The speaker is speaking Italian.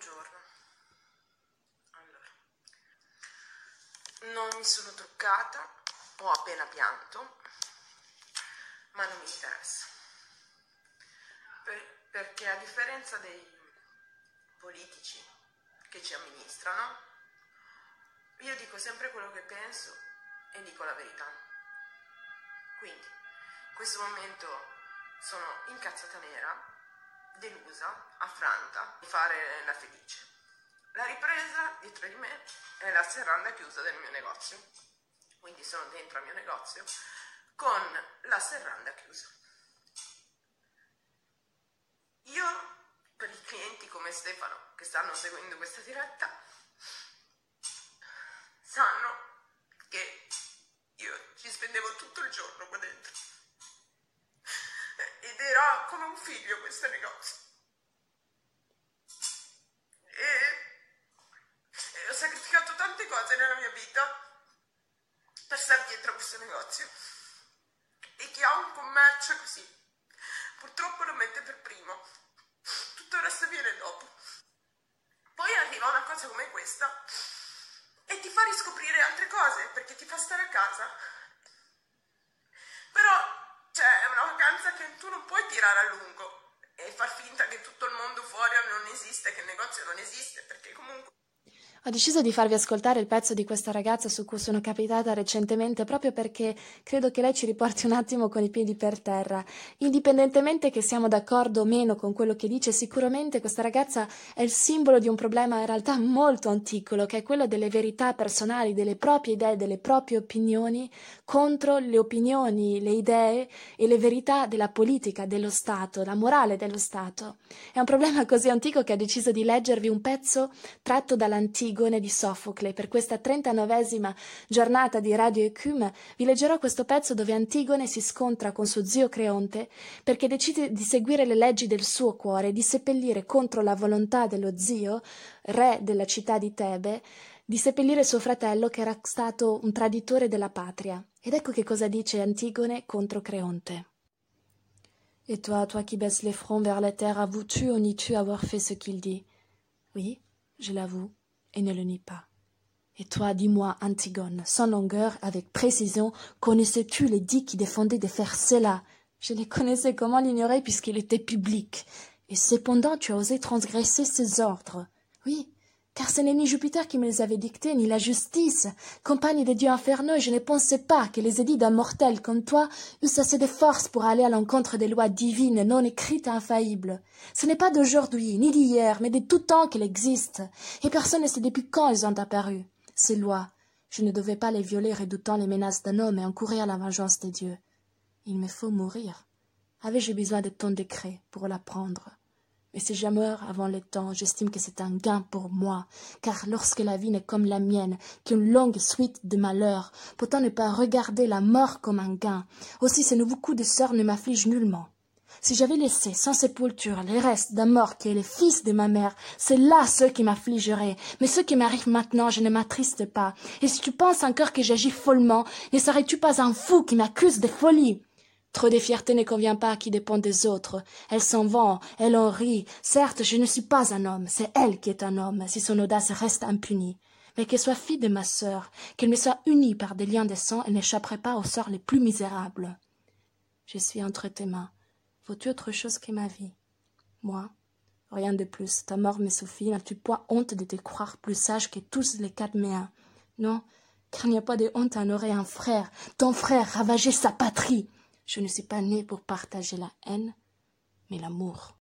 Buongiorno. Allora, non mi sono truccata, ho appena pianto, ma non mi interessa. Per, perché a differenza dei politici che ci amministrano, io dico sempre quello che penso e dico la verità. Quindi, in questo momento sono incazzata nera delusa, affranta, di fare la felice. La ripresa dietro di me è la serranda chiusa del mio negozio. Quindi sono dentro al mio negozio con la serranda chiusa. Io, per i clienti come Stefano che stanno seguendo questa diretta, come un figlio questo negozio. E, e ho sacrificato tante cose nella mia vita per stare dietro a questo negozio. E chi ha un commercio così, purtroppo lo mette per primo. Tutto il resto viene dopo. Poi arriva una cosa come questa e ti fa riscoprire altre cose perché ti fa stare a casa. Però cioè, è una vacanza che tu non puoi tirare a lungo e far finta che tutto il mondo fuori non esiste, che il negozio non esiste, perché comunque... Ho deciso di farvi ascoltare il pezzo di questa ragazza su cui sono capitata recentemente proprio perché credo che lei ci riporti un attimo con i piedi per terra. Indipendentemente che siamo d'accordo o meno con quello che dice, sicuramente questa ragazza è il simbolo di un problema in realtà molto antico, che è quello delle verità personali, delle proprie idee, delle proprie opinioni contro le opinioni, le idee e le verità della politica, dello Stato, la morale dello Stato. È un problema così antico che ho deciso di leggervi un pezzo tratto dall'antico Antigone di Sofocle. Per questa trentanovesima giornata di Radio Ecume vi leggerò questo pezzo dove Antigone si scontra con suo zio Creonte perché decide di seguire le leggi del suo cuore, di seppellire contro la volontà dello zio, re della città di Tebe, di seppellire suo fratello che era stato un traditore della patria. Ed ecco che cosa dice Antigone contro Creonte. Et toi, toi qui baisses les fronts vers la terre, avoues-tu ou nies-tu avoir fait ce qu'il dit Oui, je l'avoue et ne le nie pas. Et toi, dis-moi, Antigone, sans longueur, avec précision, connaissais-tu les dix qui défendaient de faire cela? Je les connaissais, comment l'ignorer puisqu'il était public Et cependant, tu as osé transgresser ses ordres. Oui, car ce n'est ni Jupiter qui me les avait dictés, ni la justice, compagne des dieux infernaux, et je ne pensais pas que les édits d'un mortel comme toi eussent assez de force pour aller à l'encontre des lois divines, non écrites et infaillibles. Ce n'est pas d'aujourd'hui, ni d'hier, mais de tout temps qu'elles existent, et personne ne sait depuis quand elles ont apparu. Ces lois, je ne devais pas les violer redoutant les menaces d'un homme et encourir la vengeance des dieux. Il me faut mourir. Avais-je besoin de ton décret pour l'apprendre mais si je meurs avant le temps, j'estime que c'est un gain pour moi, car lorsque la vie n'est comme la mienne, qu'une longue suite de malheurs, pourtant ne pas regarder la mort comme un gain, aussi ce nouveau coup de sort ne m'afflige nullement. Si j'avais laissé sans sépulture les restes d'un mort qui est le fils de ma mère, c'est là ce qui m'affligerait. Mais ce qui m'arrive maintenant, je ne m'attriste pas. Et si tu penses encore que j'agis follement, ne serais-tu pas un fou qui m'accuse de folie? Trop de fierté ne convient pas à qui dépend des autres. Elle s'en vend, elle en rit. Certes, je ne suis pas un homme, c'est elle qui est un homme, si son audace reste impunie. Mais qu'elle soit fille de ma sœur, qu'elle me soit unie par des liens de sang, elle n'échapperait pas aux sorts les plus misérables. Je suis entre tes mains. Faut-tu autre chose que ma vie? Moi? Rien de plus. Ta mort me suffit. N'as-tu point honte de te croire plus sage que tous les Cadméens? Non, car il n'y a pas de honte à honorer un frère. Ton frère ravager sa patrie. Je ne suis pas né pour partager la haine, mais l'amour.